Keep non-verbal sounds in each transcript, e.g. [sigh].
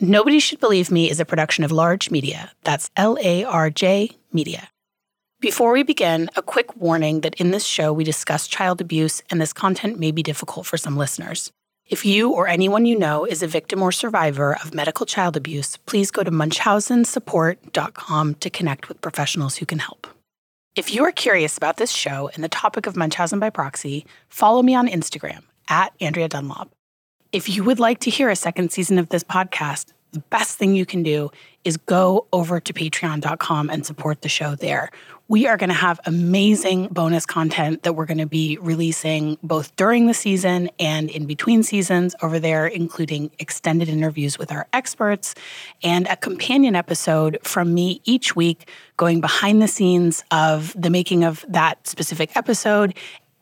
Nobody Should Believe Me is a production of Larj Media. That's L A R J Media. Before we begin, a quick warning that in this show we discuss child abuse and this content may be difficult for some listeners. If you or anyone you know is a victim or survivor of medical child abuse, please go to munchausensupport.com to connect with professionals who can help. If you are curious about this show and the topic of Munchausen by proxy, follow me on Instagram at Andrea Dunlop. If you would like to hear a second season of this podcast, the best thing you can do is go over to patreon.com and support the show there. We are going to have amazing bonus content that we're going to be releasing both during the season and in between seasons over there, including extended interviews with our experts and a companion episode from me each week going behind the scenes of the making of that specific episode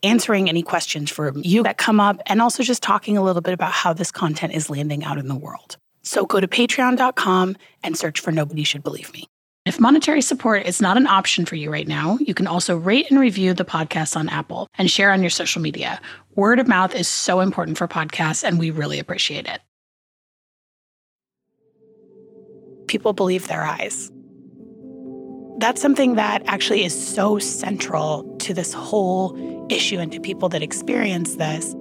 answering any questions for you that come up, and also just talking a little bit about how this content is landing out in the world. So go to patreon.com and search for Nobody Should Believe Me. If monetary support is not an option for you right now, you can also rate and review the podcast on Apple and share on your social media. Word of mouth is so important for podcasts, and we really appreciate it. People believe their eyes that's something that actually is so central to this whole issue and to people that experience this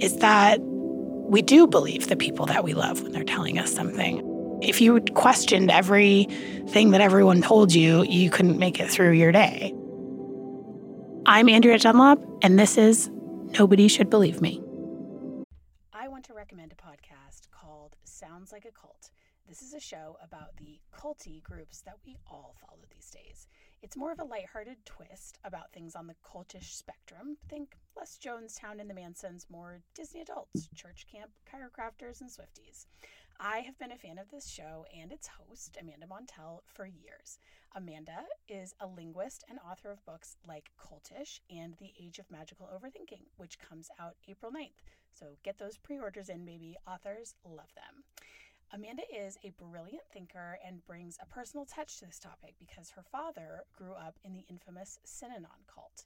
is that we do believe the people that we love when they're telling us something. If you questioned everything that everyone told you, you couldn't make it through your day. I'm Andrea Dunlop, and this is Nobody Should Believe Me. I want to recommend a podcast called Sounds Like a Cult. This is a show about the culty groups that we all follow these days. It's more of a lighthearted twist about things on the cultish spectrum. Think less Jonestown and the Mansons, more Disney adults, church camp, chiropractors, and Swifties. I have been a fan of this show and its host, Amanda Montell, for years. Amanda is a linguist and author of books like Cultish and The Age of Magical Overthinking, which comes out April 9th. So get those pre orders in, baby. Authors love them. Amanda is a brilliant thinker and brings a personal touch to this topic because her father grew up in the infamous Synanon cult.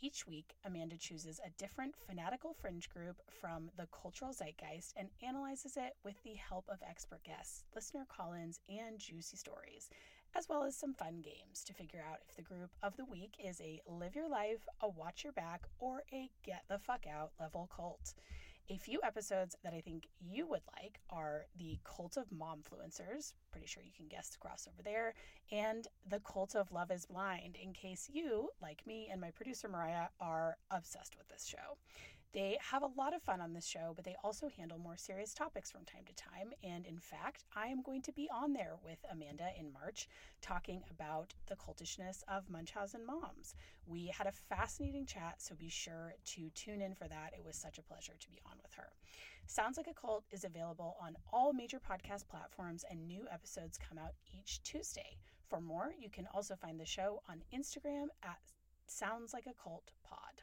Each week, Amanda chooses a different fanatical fringe group from the cultural zeitgeist and analyzes it with the help of expert guests, listener call ins, and juicy stories, as well as some fun games to figure out if the group of the week is a live your life, a watch your back, or a get the fuck out level cult. A few episodes that I think you would like are the Cult of Momfluencers. Pretty sure you can guess the crossover there. And the Cult of Love is Blind, in case you, like me and my producer Mariah, are obsessed with this show. They have a lot of fun on this show, but they also handle more serious topics from time to time. And in fact, I am going to be on there with Amanda in March talking about the cultishness of Munchausen moms. We had a fascinating chat, so be sure to tune in for that. It was such a pleasure to be on with her. Sounds Like a Cult is available on all major podcast platforms, and new episodes come out each Tuesday. For more, you can also find the show on Instagram at Sounds Like a Cult Pod.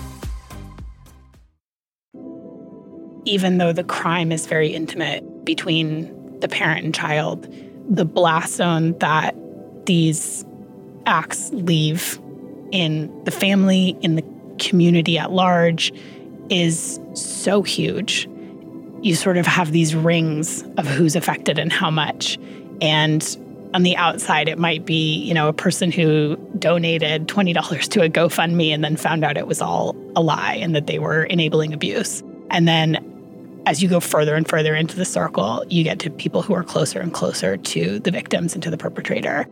Even though the crime is very intimate between the parent and child, the blast zone that these acts leave in the family, in the community at large, is so huge. You sort of have these rings of who's affected and how much. And on the outside, it might be, you know, a person who donated $20 to a GoFundMe and then found out it was all a lie and that they were enabling abuse. And then as you go further and further into the circle, you get to people who are closer and closer to the victims and to the perpetrator.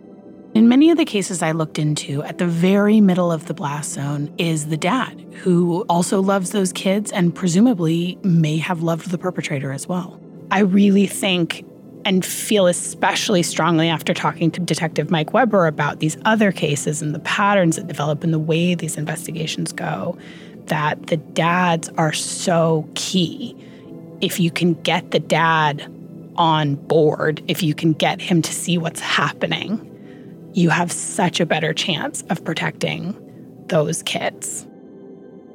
In many of the cases I looked into, at the very middle of the blast zone is the dad, who also loves those kids and presumably may have loved the perpetrator as well. I really think and feel especially strongly after talking to Detective Mike Weber about these other cases and the patterns that develop and the way these investigations go that the dads are so key if you can get the dad on board, if you can get him to see what's happening, you have such a better chance of protecting those kids.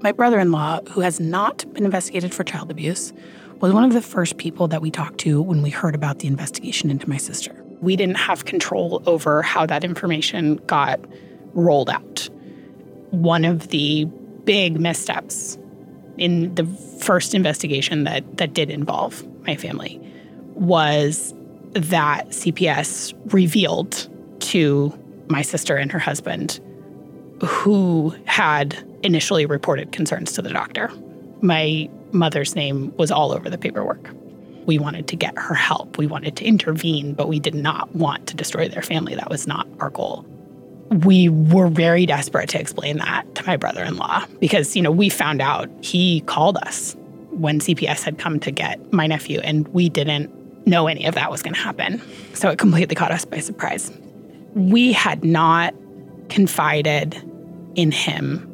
My brother in law, who has not been investigated for child abuse, was one of the first people that we talked to when we heard about the investigation into my sister. We didn't have control over how that information got rolled out. One of the big missteps in the first investigation that, that did involve my family was that CPS revealed to my sister and her husband who had initially reported concerns to the doctor. My mother's name was all over the paperwork. We wanted to get her help. We wanted to intervene, but we did not want to destroy their family. That was not our goal. We were very desperate to explain that to my brother in law because, you know, we found out he called us when CPS had come to get my nephew, and we didn't know any of that was going to happen. So it completely caught us by surprise. We had not confided in him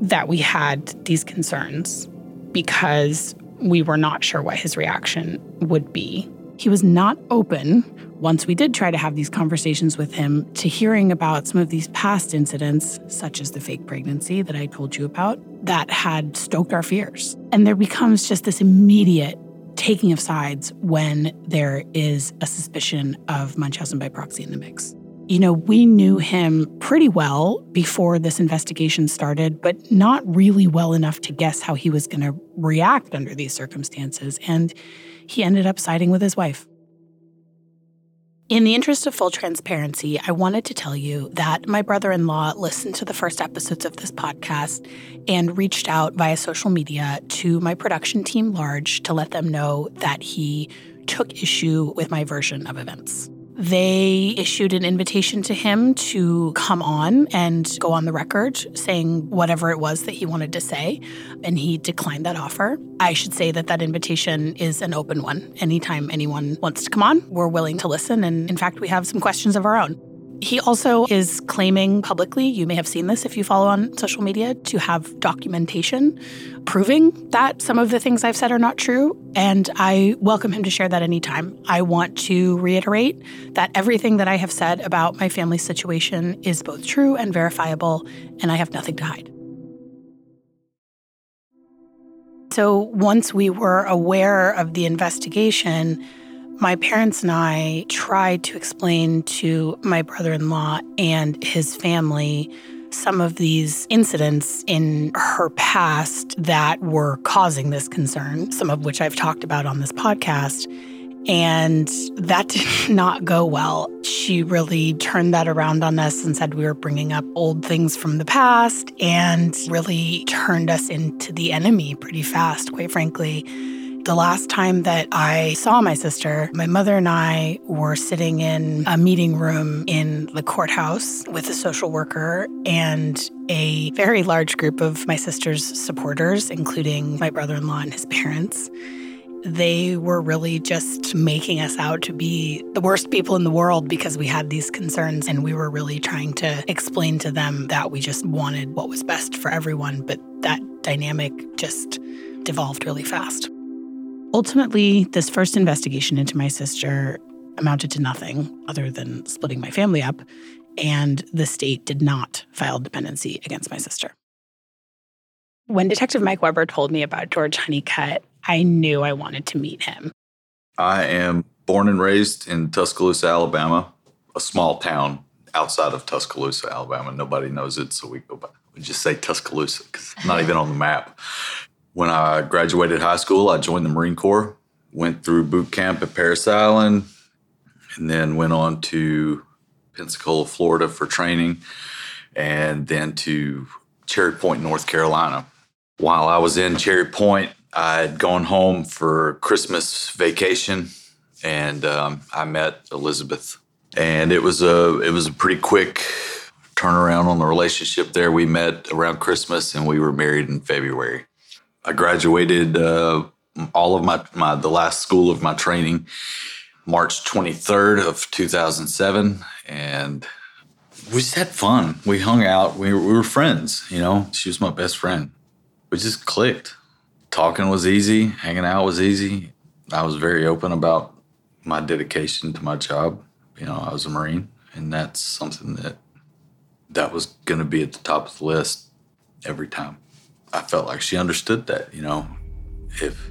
that we had these concerns because we were not sure what his reaction would be. He was not open, once we did try to have these conversations with him, to hearing about some of these past incidents, such as the fake pregnancy that I told you about, that had stoked our fears. And there becomes just this immediate taking of sides when there is a suspicion of Munchausen by proxy in the mix. You know, we knew him pretty well before this investigation started, but not really well enough to guess how he was going to react under these circumstances. And he ended up siding with his wife. In the interest of full transparency, I wanted to tell you that my brother in law listened to the first episodes of this podcast and reached out via social media to my production team, Larj, to let them know that he took issue with my version of events. They issued an invitation to him to come on and go on the record saying whatever it was that he wanted to say, and he declined that offer. I should say that that invitation is an open one. Anytime anyone wants to come on, we're willing to listen. And in fact, we have some questions of our own. He also is claiming publicly, you may have seen this if you follow on social media, to have documentation proving that some of the things I've said are not true. And I welcome him to share that anytime. I want to reiterate that everything that I have said about my family's situation is both true and verifiable, and I have nothing to hide. So once we were aware of the investigation, my parents and I tried to explain to my brother in law and his family some of these incidents in her past that were causing this concern, some of which I've talked about on this podcast. And that [laughs] did not go well. She really turned that around on us and said we were bringing up old things from the past and really turned us into the enemy pretty fast, quite frankly. The last time that I saw my sister, my mother and I were sitting in a meeting room in the courthouse with a social worker and a very large group of my sister's supporters, including my brother in law and his parents. They were really just making us out to be the worst people in the world because we had these concerns. And we were really trying to explain to them that we just wanted what was best for everyone. But that dynamic just devolved really fast. Ultimately, this first investigation into my sister amounted to nothing other than splitting my family up, and the state did not file dependency against my sister. When Detective Mike Weber told me about George Hunnicut, I knew I wanted to meet him. I am born and raised in Tuscaloosa, Alabama, a small town outside of Tuscaloosa, Alabama. Nobody knows it, so we go by. We just say Tuscaloosa because it's not even on the map. When I graduated high school, I joined the Marine Corps, went through boot camp at Parris Island, and then went on to Pensacola, Florida for training, and then to Cherry Point, North Carolina. While I was in Cherry Point, I'd gone home for Christmas vacation, and um, I met Elizabeth. And it was a it was a pretty quick turnaround on the relationship there. We met around Christmas, and we were married in February. I graduated uh, all of my, my the last school of my training March 23rd of 2007 and we just had fun. We hung out. We were, we were friends, you know. She was my best friend. We just clicked. Talking was easy, hanging out was easy. I was very open about my dedication to my job. You know, I was a Marine, and that's something that that was going to be at the top of the list every time. I felt like she understood that. You know, if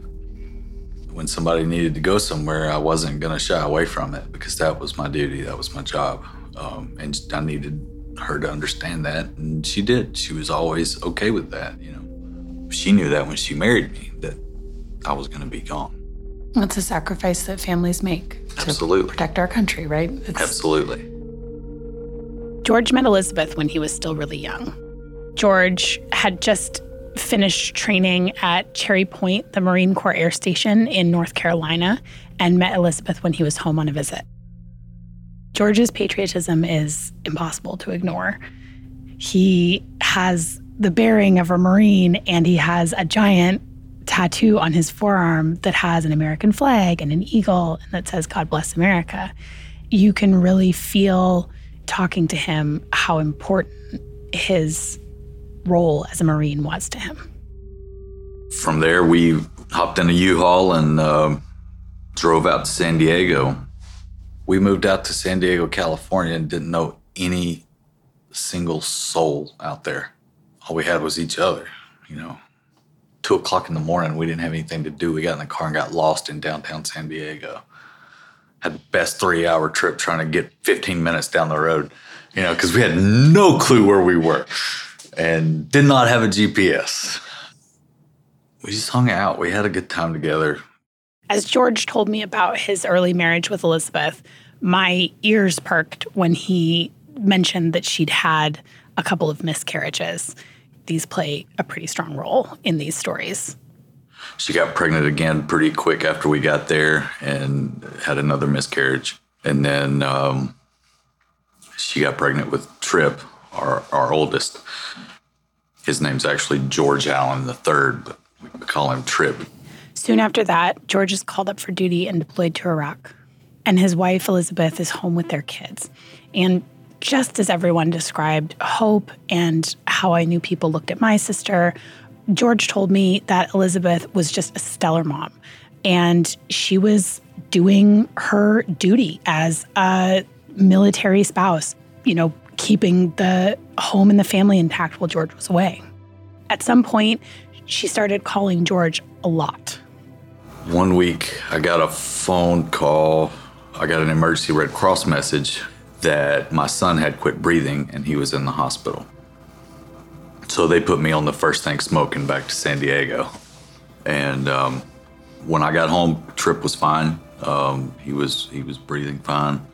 when somebody needed to go somewhere, I wasn't going to shy away from it because that was my duty, that was my job, um, and I needed her to understand that, and she did. She was always okay with that. You know, she knew that when she married me that I was going to be gone. That's a sacrifice that families make Absolutely. to protect our country, right? It's... Absolutely. George met Elizabeth when he was still really young. George had just finished training at Cherry Point, the Marine Corps Air Station in North Carolina, and met Elizabeth when he was home on a visit. George's patriotism is impossible to ignore. He has the bearing of a Marine and he has a giant tattoo on his forearm that has an American flag and an eagle and that says, God bless America. You can really feel talking to him how important his role as a Marine was to him. From there, we hopped in a U-Haul and uh, drove out to San Diego. We moved out to San Diego, California, and didn't know any single soul out there. All we had was each other, you know. Two o'clock in the morning, we didn't have anything to do. We got in the car and got lost in downtown San Diego. Had the best three hour trip trying to get 15 minutes down the road, you know, because we had no clue where we were and did not have a GPS. We just hung out. We had a good time together. As George told me about his early marriage with Elizabeth, my ears perked when he mentioned that she'd had a couple of miscarriages. These play a pretty strong role in these stories. She got pregnant again pretty quick after we got there and had another miscarriage. And then um, she got pregnant with Trip, our, our oldest. His name's actually George Allen III, but we call him Trip. Soon after that, George is called up for duty and deployed to Iraq. And his wife, Elizabeth, is home with their kids. And just as everyone described hope and how I knew people looked at my sister, George told me that Elizabeth was just a stellar mom. And she was doing her duty as a military spouse, you know, keeping the home and the family intact while George was away. At some point, she started calling George a lot. One week, I got a phone call. I got an emergency Red Cross message that my son had quit breathing and he was in the hospital. So they put me on the first thing smoking back to San Diego. And um, when I got home, Trip was fine. Um, he was he was breathing fine.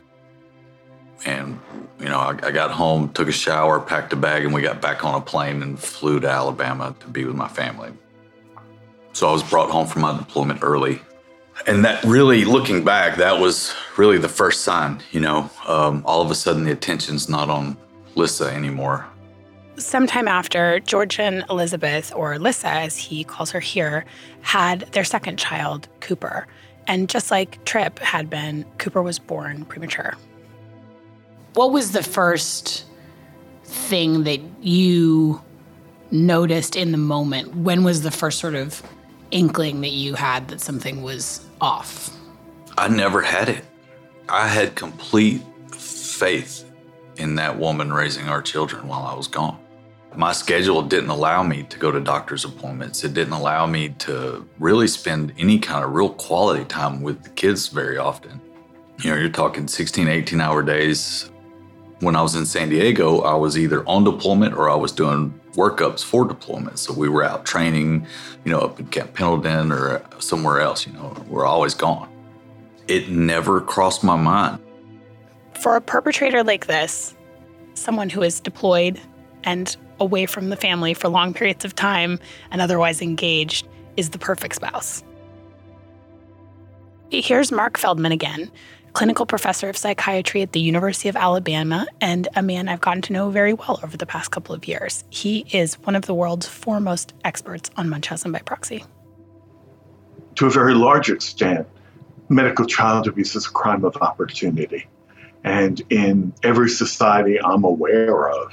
And you know, I, I, got home, took a shower, packed a bag, and we got back on a plane and flew to Alabama to be with my family. So I was brought home from my deployment early. And that really, looking back, that was really the first sign, you know, um, all of a sudden the attention's not on Lissa anymore. Sometime after, George and Elizabeth, or Lissa as he calls her here, had their second child, Cooper. And just like Trip had been, Cooper was born premature. What was the first thing that you noticed in the moment? When was the first sort of inkling that you had that something was off? I never had it. I had complete faith in that woman raising our children while I was gone. My schedule didn't allow me to go to doctor's appointments. It didn't allow me to really spend any kind of real quality time with the kids very often. You know, you're talking 16, 18 hour days. When I was in San Diego, I was either on deployment or I was doing workups for deployment. So we were out training, you know, up in Camp Pendleton or somewhere else, you know, we're always gone. It never crossed my mind. For a perpetrator like this, someone who is deployed and away from the family for long periods of time and otherwise engaged is the perfect spouse. Here's Marc Feldman again, clinical professor of psychiatry at the University of Alabama, and a man I've gotten to know very well over the past couple of years. He is one of the world's foremost experts on Munchausen by proxy. To a very large extent, medical child abuse is a crime of opportunity. And in every society I'm aware of,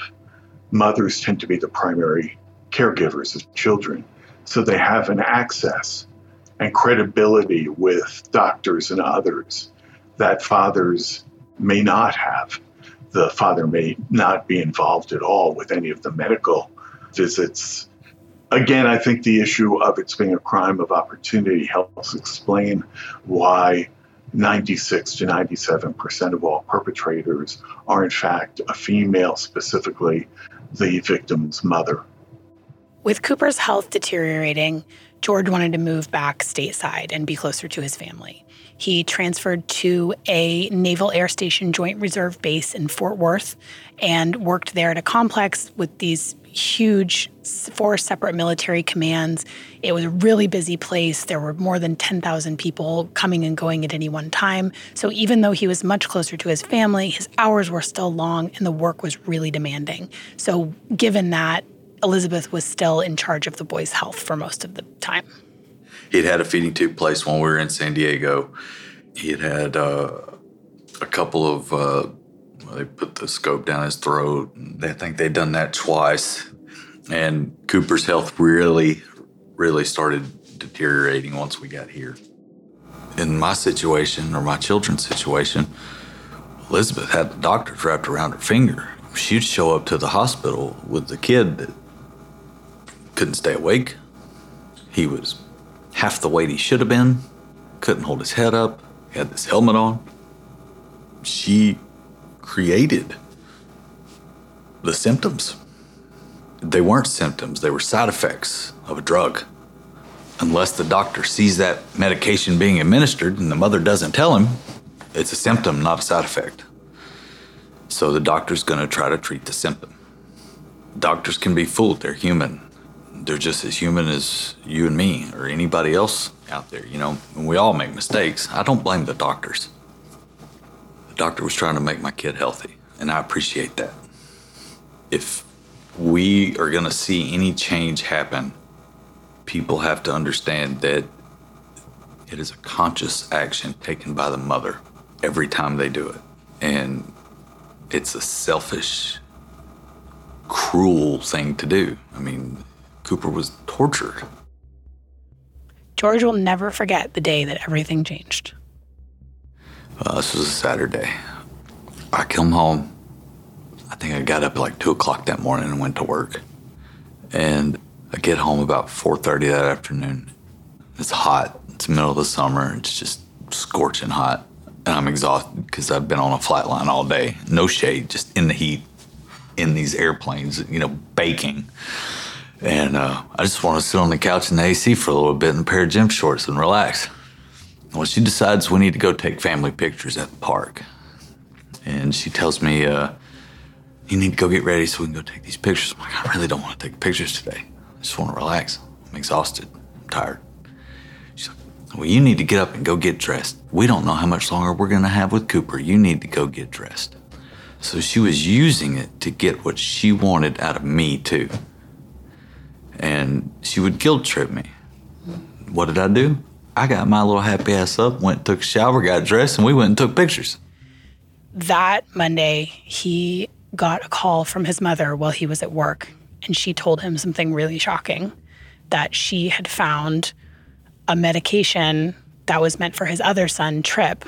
mothers tend to be the primary caregivers of children. So they have an access and credibility with doctors and others that fathers may not have. The father may not be involved at all with any of the medical visits. Again, I think the issue of it being a crime of opportunity helps explain why 96 to 97% of all perpetrators are, in fact, a female, specifically the victim's mother. With Cooper's health deteriorating, George wanted to move back stateside and be closer to his family. He transferred to a Naval Air Station Joint Reserve Base in Fort Worth and worked there at a complex with these huge four separate military commands. It was a really busy place. There were more than 10,000 people coming and going at any one time. So even though he was much closer to his family, his hours were still long and the work was really demanding. So given that, Elizabeth was still in charge of the boy's health for most of the time. He'd had a feeding tube placed when we were in San Diego. He had had uh, a couple of, uh, they put the scope down his throat. I think they'd done that twice. And Cooper's health really, really started deteriorating once we got here. In my situation, or my children's situation, Elizabeth had the doctors wrapped around her finger. She'd show up to the hospital with the kid couldn't stay awake. He was half the weight he should have been, couldn't hold his head up, he had this helmet on. She created the symptoms. They weren't symptoms, they were side effects of a drug. Unless the doctor sees that medication being administered and the mother doesn't tell him, it's a symptom, not a side effect. So the doctor's gonna try to treat the symptom. Doctors can be fooled, they're human they're just as human as you and me or anybody else out there, you know. And we all make mistakes. I don't blame the doctors. The doctor was trying to make my kid healthy, and I appreciate that. If we are going to see any change happen, people have to understand that it is a conscious action taken by the mother every time they do it. And it's a selfish, cruel thing to do. I mean, Cooper was tortured. George will never forget the day that everything changed. Uh, this was a Saturday. I come home. I think I got up at like two o'clock that morning and went to work. And I get home about four thirty that afternoon. It's hot. It's the middle of the summer. It's just scorching hot, and I'm exhausted because I've been on a flight line all day. No shade, just in the heat, in these airplanes. You know, baking. And uh, I just want to sit on the couch in the AC for a little bit in a pair of gym shorts and relax. Well, she decides we need to go take family pictures at the park. And she tells me, uh, you need to go get ready so we can go take these pictures. I'm like, I really don't want to take pictures today. I just want to relax. I'm exhausted. I'm tired. She's like, well, you need to get up and go get dressed. We don't know how much longer we're going to have with Cooper. You need to go get dressed. So she was using it to get what she wanted out of me, too and she would guilt trip me. What did I do? I got my little happy ass up, went, took a shower, got dressed, and we went and took pictures. That Monday, he got a call from his mother while he was at work, and she told him something really shocking that she had found a medication that was meant for his other son, Trip,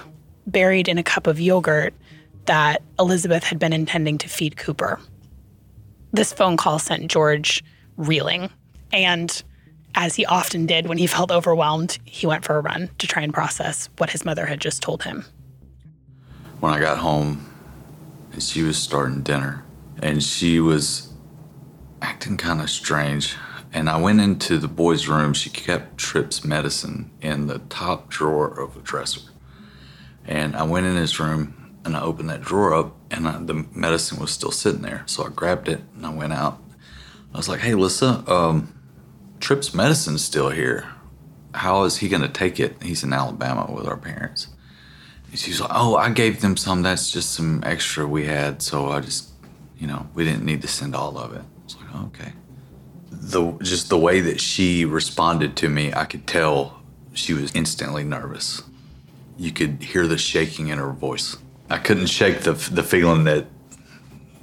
buried in a cup of yogurt that Elizabeth had been intending to feed Cooper. This phone call sent George reeling. And as he often did when he felt overwhelmed, he went for a run to try and process what his mother had just told him. When I got home, and she was starting dinner and she was acting kind of strange. And I went into the boy's room. She kept Trip's medicine in the top drawer of a dresser. And I went in his room and I opened that drawer up and I, the medicine was still sitting there. So I grabbed it and I went out. I was like, hey, Lissa, um, Trip's medicine's still here. How is he going to take it? He's in Alabama with our parents. And she's like, oh, I gave them some. That's just some extra we had. So I just, you know, we didn't need to send all of it. I was like, oh, okay. The, just the way that she responded to me, I could tell she was instantly nervous. You could hear the shaking in her voice. I couldn't shake the, the feeling that,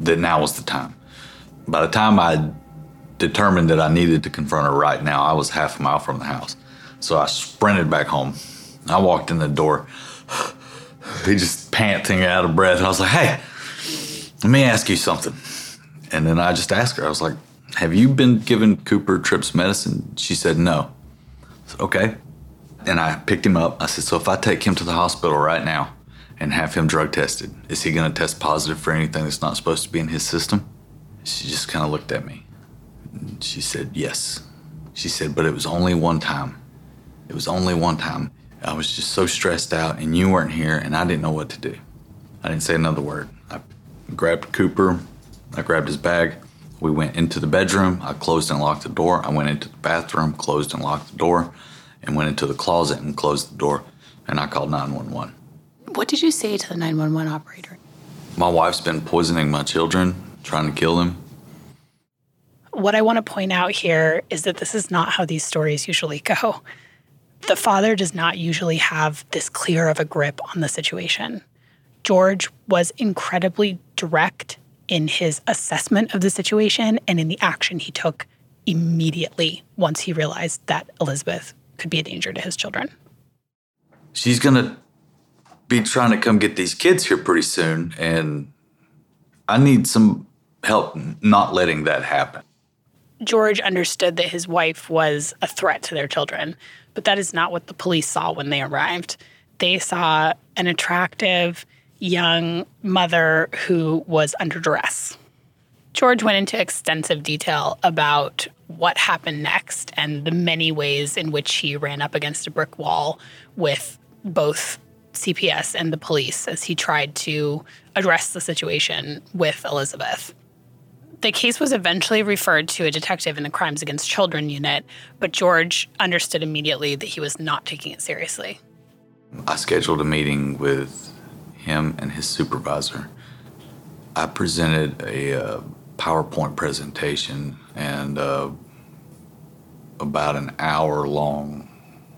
that now was the time. By the time I determined that I needed to confront her right now. I was half a mile from the house. So I sprinted back home. I walked in the door he just panting out of breath. I was like, hey, let me ask you something. And then I just asked her, I was like, have you been giving Cooper Trip's medicine? She said, no. Said, okay. And I picked him up. I said, so if I take him to the hospital right now and have him drug tested, is he going to test positive for anything that's not supposed to be in his system? She just kind of looked at me. She said, yes. She said, but it was only one time. It was only one time. I was just so stressed out, and you weren't here, and I didn't know what to do. I didn't say another word. I grabbed Cooper, I grabbed his bag. We went into the bedroom. I closed and locked the door. I went into the bathroom, closed and locked the door, and went into the closet and closed the door. And I called 911. What did you say to the 911 operator? My wife's been poisoning my children, trying to kill them. What I want to point out here is that this is not how these stories usually go. The father does not usually have this clear of a grip on the situation. George was incredibly direct in his assessment of the situation and in the action he took immediately once he realized that Elizabeth could be a danger to his children. She's going to be trying to come get these kids here pretty soon, and I need some help not letting that happen. George understood that his wife was a threat to their children, but that is not what the police saw when they arrived. They saw an attractive young mother who was under duress. George went into extensive detail about what happened next and the many ways in which he ran up against a brick wall with both CPS and the police as he tried to address the situation with Elizabeth. The case was eventually referred to a detective in the Crimes Against Children unit, but George understood immediately that he was not taking it seriously. I scheduled a meeting with him and his supervisor. I presented a uh, PowerPoint presentation and uh, about an hour long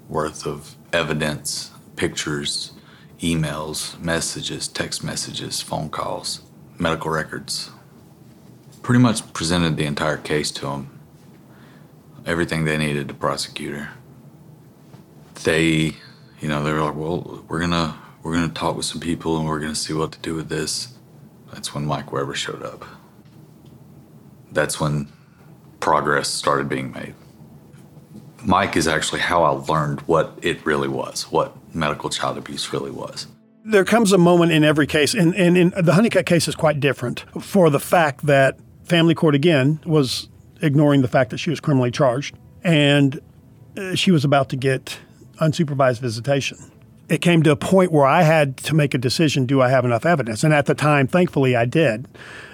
worth of evidence, pictures, emails, messages, text messages, phone calls, medical records, pretty much presented the entire case to them. Everything they needed to prosecute her. They, you know, they were like, well, we're gonna we're gonna talk with some people and we're gonna see what to do with this. That's when Mike Weber showed up. That's when progress started being made. Mike is actually how I learned what it really was, what medical child abuse really was there comes a moment in every case, and, and, and, the Hunnicut case is quite different for the fact that family court again was ignoring the fact that she was criminally charged and uh, she was about to get unsupervised visitation. It came to a point where I had to make a decision do I have enough evidence? And at the time, thankfully, I did.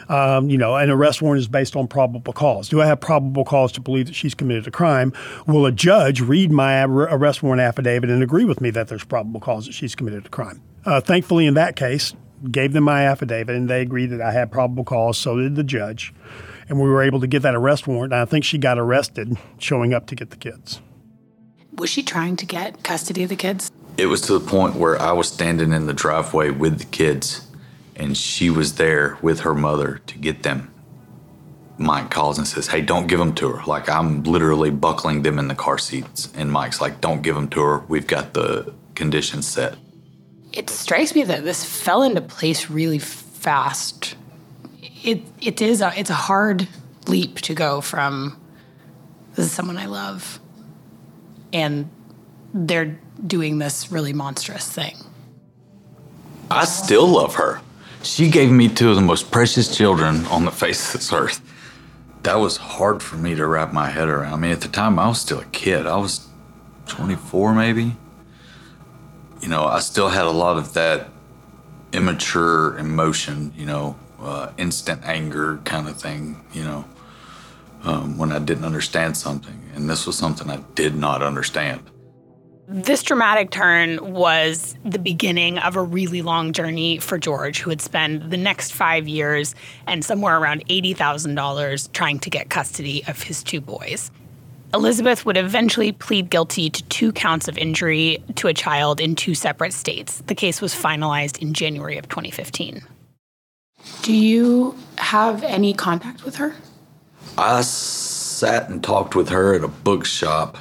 Um, you know, an arrest warrant is based on probable cause. Do I have probable cause to believe that she's committed a crime? Will a judge read my arrest warrant affidavit and agree with me that there's probable cause that she's committed a crime? Uh, thankfully, in that case, gave them my affidavit, and they agreed that I had probable cause. So did the judge, and we were able to get that arrest warrant. And I think she got arrested showing up to get the kids. Was she trying to get custody of the kids? It was to the point where I was standing in the driveway with the kids, and she was there with her mother to get them. Mike calls and says, Hey, don't give them to her. Like, I'm literally buckling them in the car seats. And Mike's like, Don't give them to her. We've got the conditions set it strikes me that this fell into place really fast. It it is a it's a hard leap to go from this is someone I love and they're doing this really monstrous thing. I still love her. She gave me two of the most precious children on the face of this earth. That was hard for me to wrap my head around. I mean, at the time, I was still a kid. I was 24, maybe you know, I still had a lot of that immature emotion, you know, uh, instant anger kind of thing, you know, um, when I didn't understand something. And this was something I did not understand. This dramatic turn was the beginning of a really long journey for George, who would spend the next five years and somewhere around $80,000 trying to get custody of his two boys. Elizabeth would eventually plead guilty to two counts of injury to a child in two separate states. The case was finalized in January of 2015. Do you have any contact with her? I sat and talked with her at a bookshop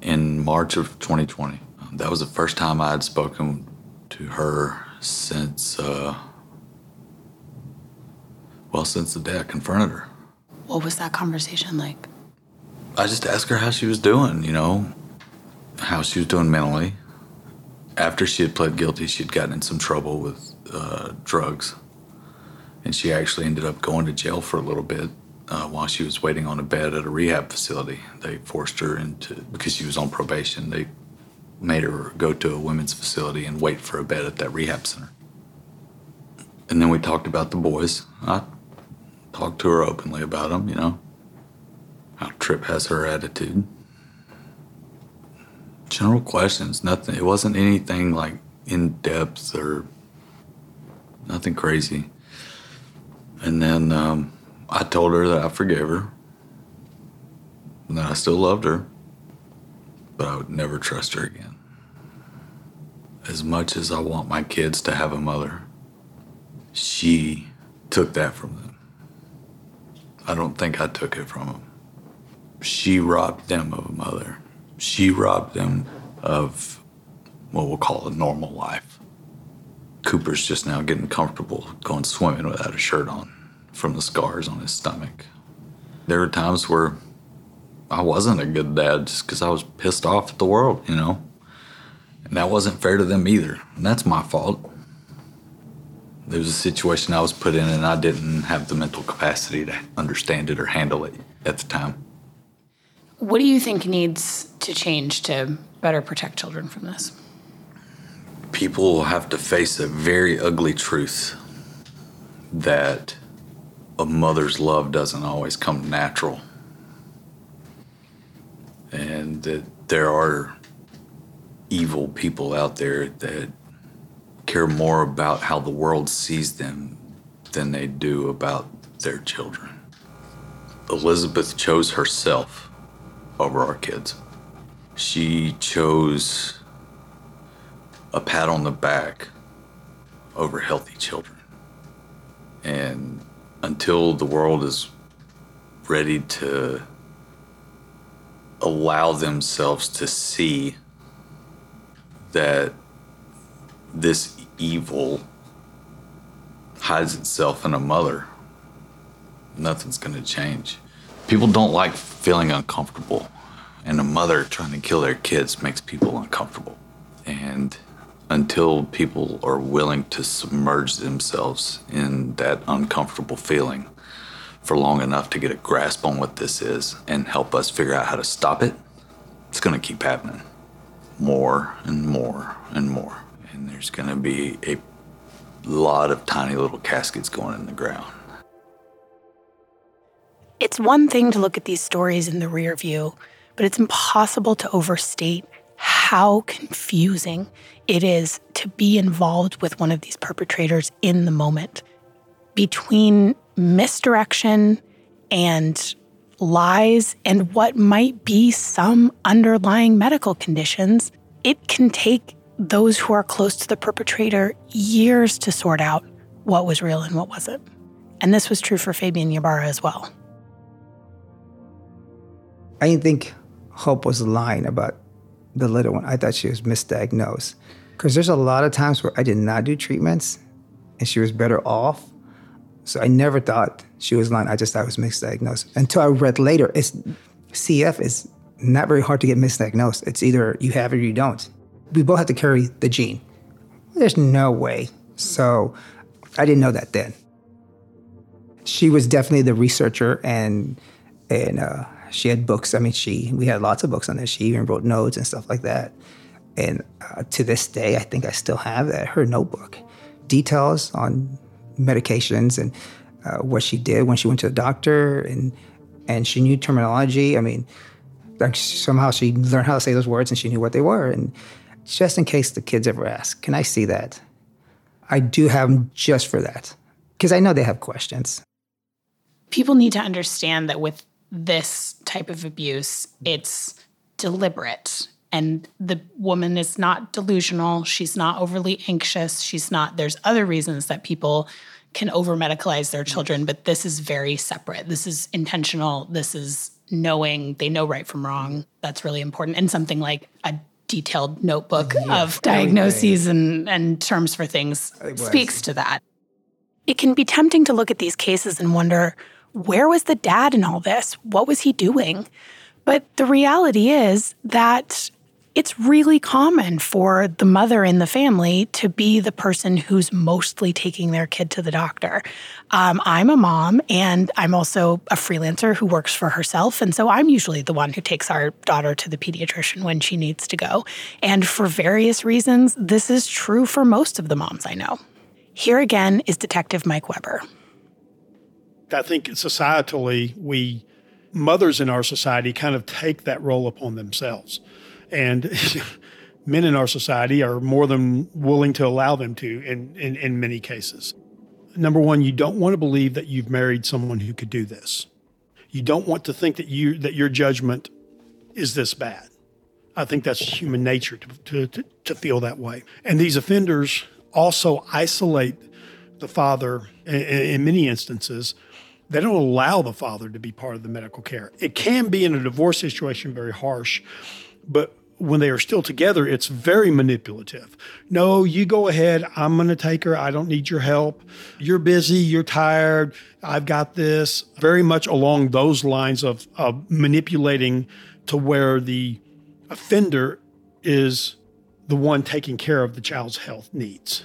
in March of 2020. That was the first time I had spoken to to her since, uh, well, since the day I confronted her. What was that conversation like? I just asked her how she was doing, you know, how she was doing mentally. After she had pled guilty, she'd gotten in some trouble with uh, drugs. And she actually ended up going to jail for a little bit uh, while she was waiting on a bed at a rehab facility. They forced her into, because she was on probation, they made her go to a women's facility and wait for a bed at that rehab center. And then we talked about the boys. I talked to her openly about them, you know, how Trip has her attitude. General questions, nothing. It wasn't anything like in depth or nothing crazy. And then um, I told her that I forgave her and that I still loved her, but I would never trust her again. As much as I want my kids to have a mother, she took that from them. I don't think I took it from them. She robbed them of a mother. She robbed them of what we'll call a normal life. Cooper's just now getting comfortable going swimming without a shirt on from the scars on his stomach. There were times where I wasn't a good dad just because I was pissed off at the world, you know? And that wasn't fair to them either. And that's my fault. There was a situation I was put in and I didn't have the mental capacity to understand it or handle it at the time. What do you think needs to change to better protect children from this? People will have to face a very ugly truth that a mother's love doesn't always come natural. And that there are evil people out there that care more about how the world sees them than they do about their children. Elizabeth chose herself over our kids. She chose a pat on the back over healthy children. And until the world is ready to allow themselves to see that this evil hides itself in a mother, nothing's going to change. People don't like feeling uncomfortable, and a mother trying to kill their kids makes people uncomfortable. And until people are willing to submerge themselves in that uncomfortable feeling for long enough to get a grasp on what this is and help us figure out how to stop it, it's going to keep happening more and more and more. And there's going to be a lot of tiny little caskets going in the ground. It's one thing to look at these stories in the rear view, but it's impossible to overstate how confusing it is to be involved with one of these perpetrators in the moment. Between misdirection and lies and what might be some underlying medical conditions, it can take those who are close to the perpetrator years to sort out what was real and what wasn't. And this was true for Fabian Ybarra as well. I didn't think Hope was lying about the little one. I thought she was misdiagnosed. Because there's a lot of times where I did not do treatments and she was better off. So I never thought she was lying. I just thought it was misdiagnosed. Until I read later, it's CF is not very hard to get misdiagnosed. It's either you have it or you don't. We both have to carry the gene. There's no way. So I didn't know that then. She was definitely the researcher and and uh, she had books. I mean, she we had lots of books on this. She even wrote notes and stuff like that. And uh, to this day, I think I still have that her notebook, details on medications and uh, what she did when she went to the doctor, and and she knew terminology. I mean, like somehow she learned how to say those words and she knew what they were. And just in case the kids ever ask, can I see that? I do have them just for that because I know they have questions. People need to understand that with this type of abuse, it's deliberate. And the woman is not delusional. She's not overly anxious. She's not, there's other reasons that people can over medicalize their children, but this is very separate. This is intentional. This is knowing they know right from wrong. That's really important. And something like a detailed notebook yeah, of diagnoses and, and terms for things speaks to that. It can be tempting to look at these cases and wonder where was the dad in all this? What was he doing? But the reality is that it's really common for the mother in the family to be the person who's mostly taking their kid to the doctor. Um, I'm a mom and I'm also a freelancer who works for herself. And so I'm usually the one who takes our daughter to the pediatrician when she needs to go. And for various reasons, this is true for most of the moms I know. Here again is Detective Mike Weber. I think societally, we mothers in our society kind of take that role upon themselves. And [laughs] men in our society are more than willing to allow them to in, in, in many cases. Number one, you don't want to believe that you've married someone who could do this. You don't want to think that you that your judgment is this bad. I think that's human nature to, to, to, to feel that way. And these offenders also isolate the father in, in many instances they don't allow the father to be part of the medical care. It can be in a divorce situation very harsh, but when they are still together, it's very manipulative. No, you go ahead. I'm going to take her. I don't need your help. You're busy. You're tired. I've got this. Very much along those lines of, of manipulating to where the offender is the one taking care of the child's health needs.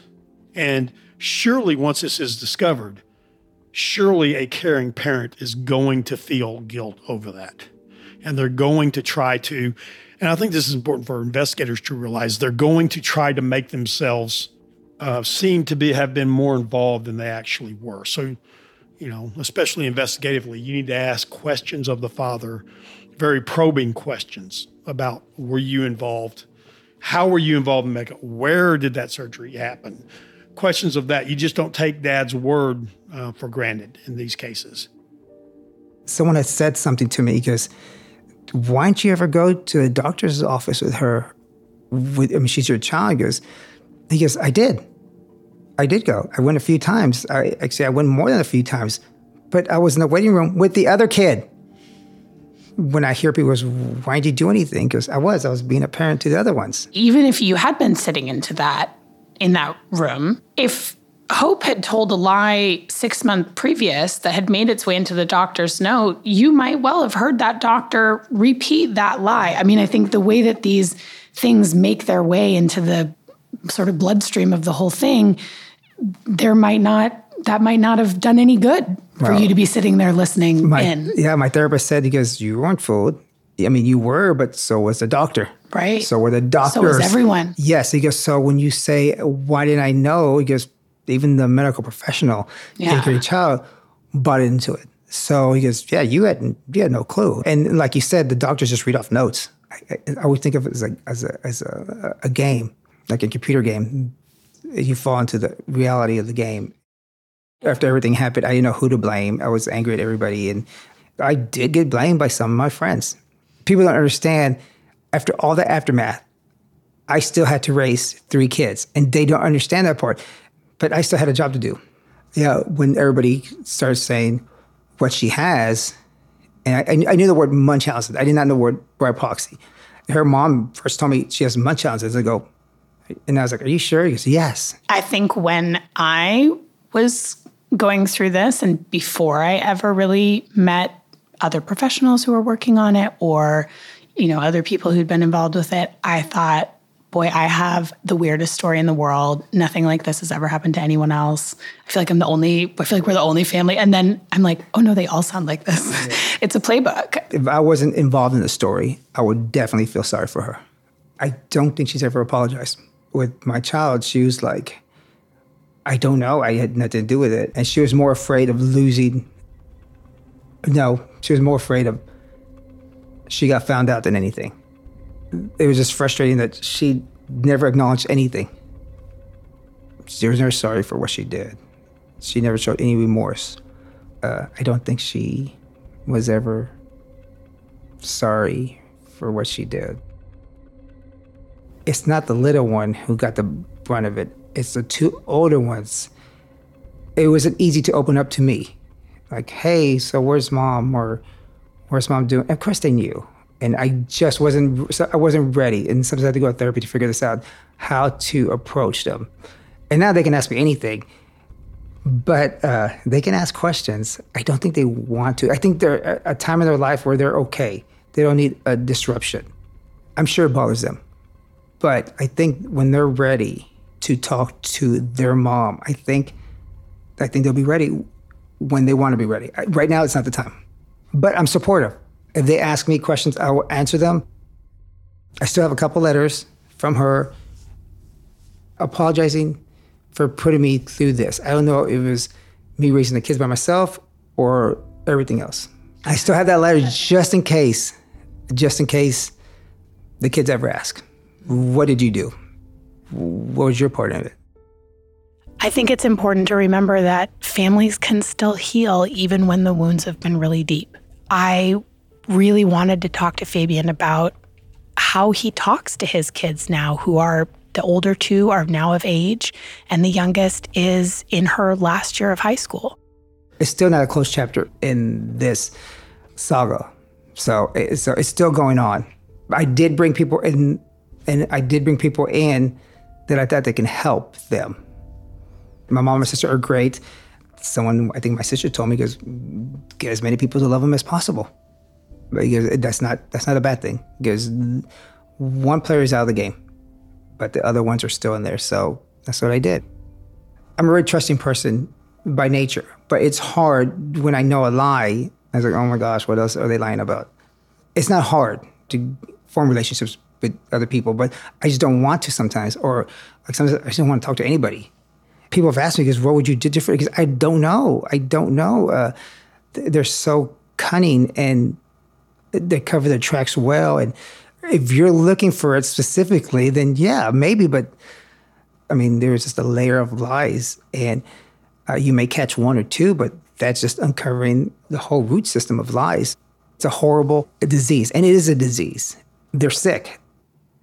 And surely once this is discovered, surely a caring parent is going to feel guilt over that. And they're going to try to, and I think this is important for investigators to realize, they're going to try to make themselves uh, seem to be have been more involved than they actually were. So, you know, especially investigatively, you need to ask questions of the father, very probing questions about were you involved? How were you involved in making? Where did that surgery happen? Questions of that. You just don't take dad's word uh, for granted in these cases. Someone had said something to me because why don't you ever go to a doctor's office with her? With, I mean, she's your child. He goes, he goes, I did. I did go. I went a few times. I actually I went more than a few times, but I was in the waiting room with the other kid. When I hear people goes, why didn't you do anything? Because I was, I was being a parent to the other ones. Even if you had been sitting into that in that room. If Hope had told a lie six months previous that had made its way into the doctor's note, you might well have heard that doctor repeat that lie. I mean, I think the way that these things make their way into the sort of bloodstream of the whole thing, there might not that might not have done any good for well, you to be sitting there listening my, in. Yeah, my therapist said he goes, you weren't fooled. I mean, you were, but so was the doctor. Right. So were the doctors. So was everyone. Yes. He goes, so when you say, why didn't I know? He goes, even the medical professional yeah. your child bought into it. So he goes, yeah, you had, you had no clue. And like you said, the doctors just read off notes. I, I, I always think of it as a, as a, as a, a game, like a computer game. You fall into the reality of the game. After everything happened, I didn't know who to blame. I was angry at everybody. And I did get blamed by some of my friends people don't understand after all the aftermath, I still had to raise three kids, and they don't understand that part. But I still had a job to do. Yeah, when everybody starts saying what she has, and I, I knew the word Munchausen. I did not know the word by proxy. Her mom first told me she has Munchausen. I go, and I was like, "Are you sure?" He goes, "Yes." I think when I was going through this, and before I ever really met other professionals who were working on it or you know other people who'd been involved with it i thought boy i have the weirdest story in the world. Nothing like this has ever happened to anyone else. I feel like i'm the only i feel like we're the only family. And then i'm like oh no they all sound like this. Yeah. [laughs] it's a playbook. If i wasn't involved in the story i would definitely feel sorry for her. I don't think she's ever apologized. With my child she was like i don't know. I had nothing to do with it. And she was more afraid of losing no, she was more afraid of she got found out than anything. It was just frustrating that she never acknowledged anything. She was never sorry for what she did. She never showed any remorse. Uh, I don't think she was ever sorry for what she did. It's not the little one who got the brunt of it, it's the two older ones. It wasn't easy to open up to me like, hey, so where's mom? Or where's mom doing? Of course they knew. And I just wasn't, I wasn't ready. And sometimes I had to go to therapy to figure this out, how to approach them. And now they can ask me anything, but uh, they can ask questions. I don't think they want to. I think they're a time in their life where they're okay. They don't need a disruption. I'm sure it bothers them. But I think when they're ready to talk to their mom, I think I think they'll be ready when they want to be ready. Right now, it's not the time. But I'm supportive. If they ask me questions, I will answer them. I still have a couple letters from her apologizing for putting me through this. I don't know if it was me raising the kids by myself or everything else. I still have that letter just in case, just in case the kids ever ask, What did you do? What was your part in it? I think it's important to remember that families can still heal even when the wounds have been really deep. I really wanted to talk to Fabian about how he talks to his kids now, who are the older two are now of age, and the youngest is in her last year of high school. It's still not a closed chapter in this saga. So, so it's still going on. I did bring people in, and I did bring people in that I thought they can help them my mom and sister are great. Someone, I think my sister told me, goes, get as many people to love them as possible. But goes, that's not that's not a bad thing. Because one player is out of the game, but the other ones are still in there. So that's what I did. I'm a very trusting person by nature, but it's hard when I know a lie. I was like, oh my gosh, what else are they lying about? It's not hard to form relationships with other people, but I just don't want to sometimes, or like sometimes I just don't want to talk to anybody people have asked me, because what would you do different? Because I don't know. I don't know. Uh, they're so cunning and they cover their tracks well. And if you're looking for it specifically, then yeah, maybe. But I mean, there's just a layer of lies, and uh, you may catch one or two, but that's just uncovering the whole root system of lies. It's a horrible disease, and it is a disease. They're sick.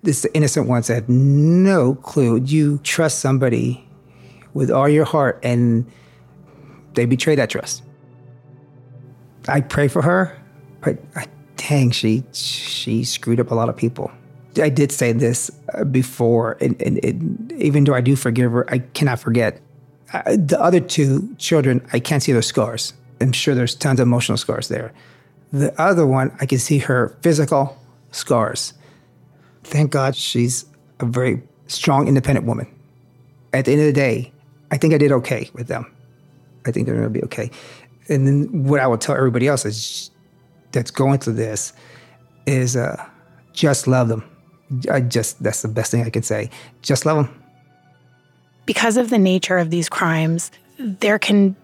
It's the innocent ones that have no clue. You trust somebody with all your heart and they betray that trust. I pray for her, but dang, she she screwed up a lot of people. I did say this uh, before, and, and, and even though I do forgive her, I cannot forget. Uh, the other two children, I can't see their scars. I'm sure there's tons of emotional scars there. The other one, I can see her physical scars. Thank God she's a very strong, independent woman. At the end of the day, I think I did okay with them. I think they're going to be okay. And then what I would tell everybody else is that's going through this is uh, just love them. I just that's the best thing I can say. Just love them. Because of the nature of these crimes, there can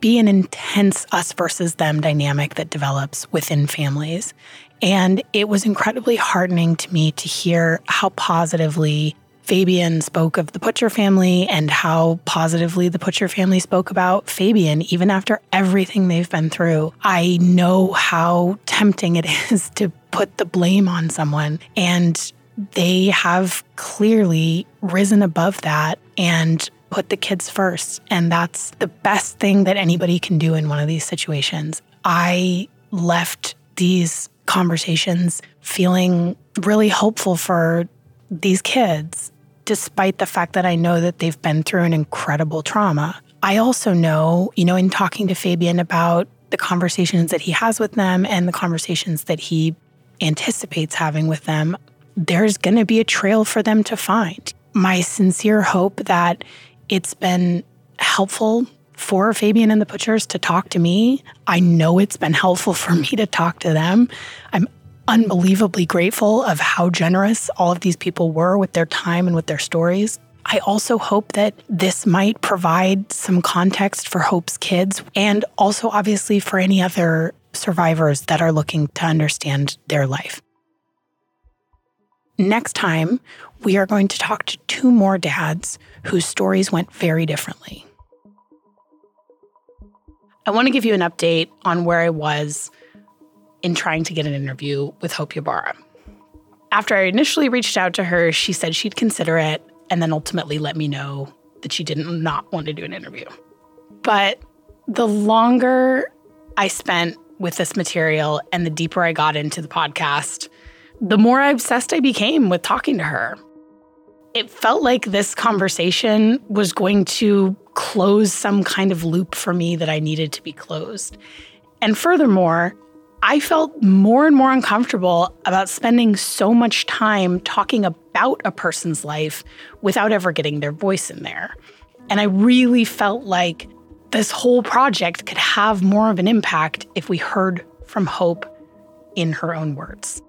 be an intense us versus them dynamic that develops within families. And it was incredibly heartening to me to hear how positively Fabian spoke of the Putcher family and how positively the Putcher family spoke about Fabian, even after everything they've been through. I know how tempting it [laughs] is to put the blame on someone. And they have clearly risen above that and put the kids first. And that's the best thing that anybody can do in one of these situations. I left these conversations feeling really hopeful for these kids despite the fact that I know that they've been through an incredible trauma. I also know, you know, in talking to Fabian about the conversations that he has with them and the conversations that he anticipates having with them, there's going to be a trail for them to find. My sincere hope that it's been helpful for Fabian and the Putchers to talk to me. I know it's been helpful for me to talk to them. I'm unbelievably grateful of how generous all of these people were with their time and with their stories. I also hope that this might provide some context for Hope's kids and also, obviously, for any other survivors that are looking to understand their life. Next time, we are going to talk to two more dads whose stories went very differently. I want to give you an update on where I was in trying to get an interview with Hope Ybarra. After I initially reached out to her, she said she'd consider it and then ultimately let me know that she didn't not want to do an interview. But the longer I spent with this material and the deeper I got into the podcast, the more obsessed I became with talking to her. It felt like this conversation was going to close some kind of loop for me that I needed to be closed. And furthermore, I felt more and more uncomfortable about spending so much time talking about a person's life without ever getting their voice in there. And I really felt like this whole project could have more of an impact if we heard from Hope in her own words.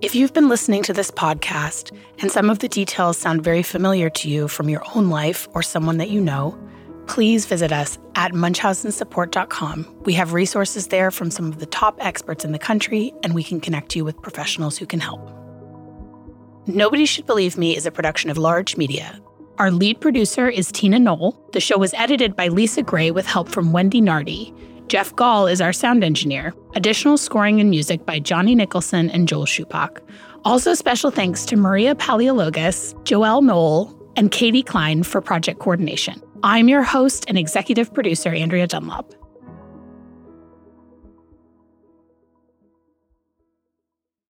If you've been listening to this podcast and some of the details sound very familiar to you from your own life or someone that you know, please visit us at munchausensupport.com. We have resources there from some of the top experts in the country, and we can connect you with professionals who can help. Nobody Should Believe Me is a production of Larj Media. Our lead producer is Tina Knoll. The show was edited by Lisa Gray with help from Wendy Nardi. Jeff Gall is our sound engineer. Additional scoring and music by Johnny Nicholson and Joel Shupak. Also, special thanks to Maria Paleologus, Joelle Knoll, and Katie Klein for project coordination. I'm your host and executive producer, Andrea Dunlop.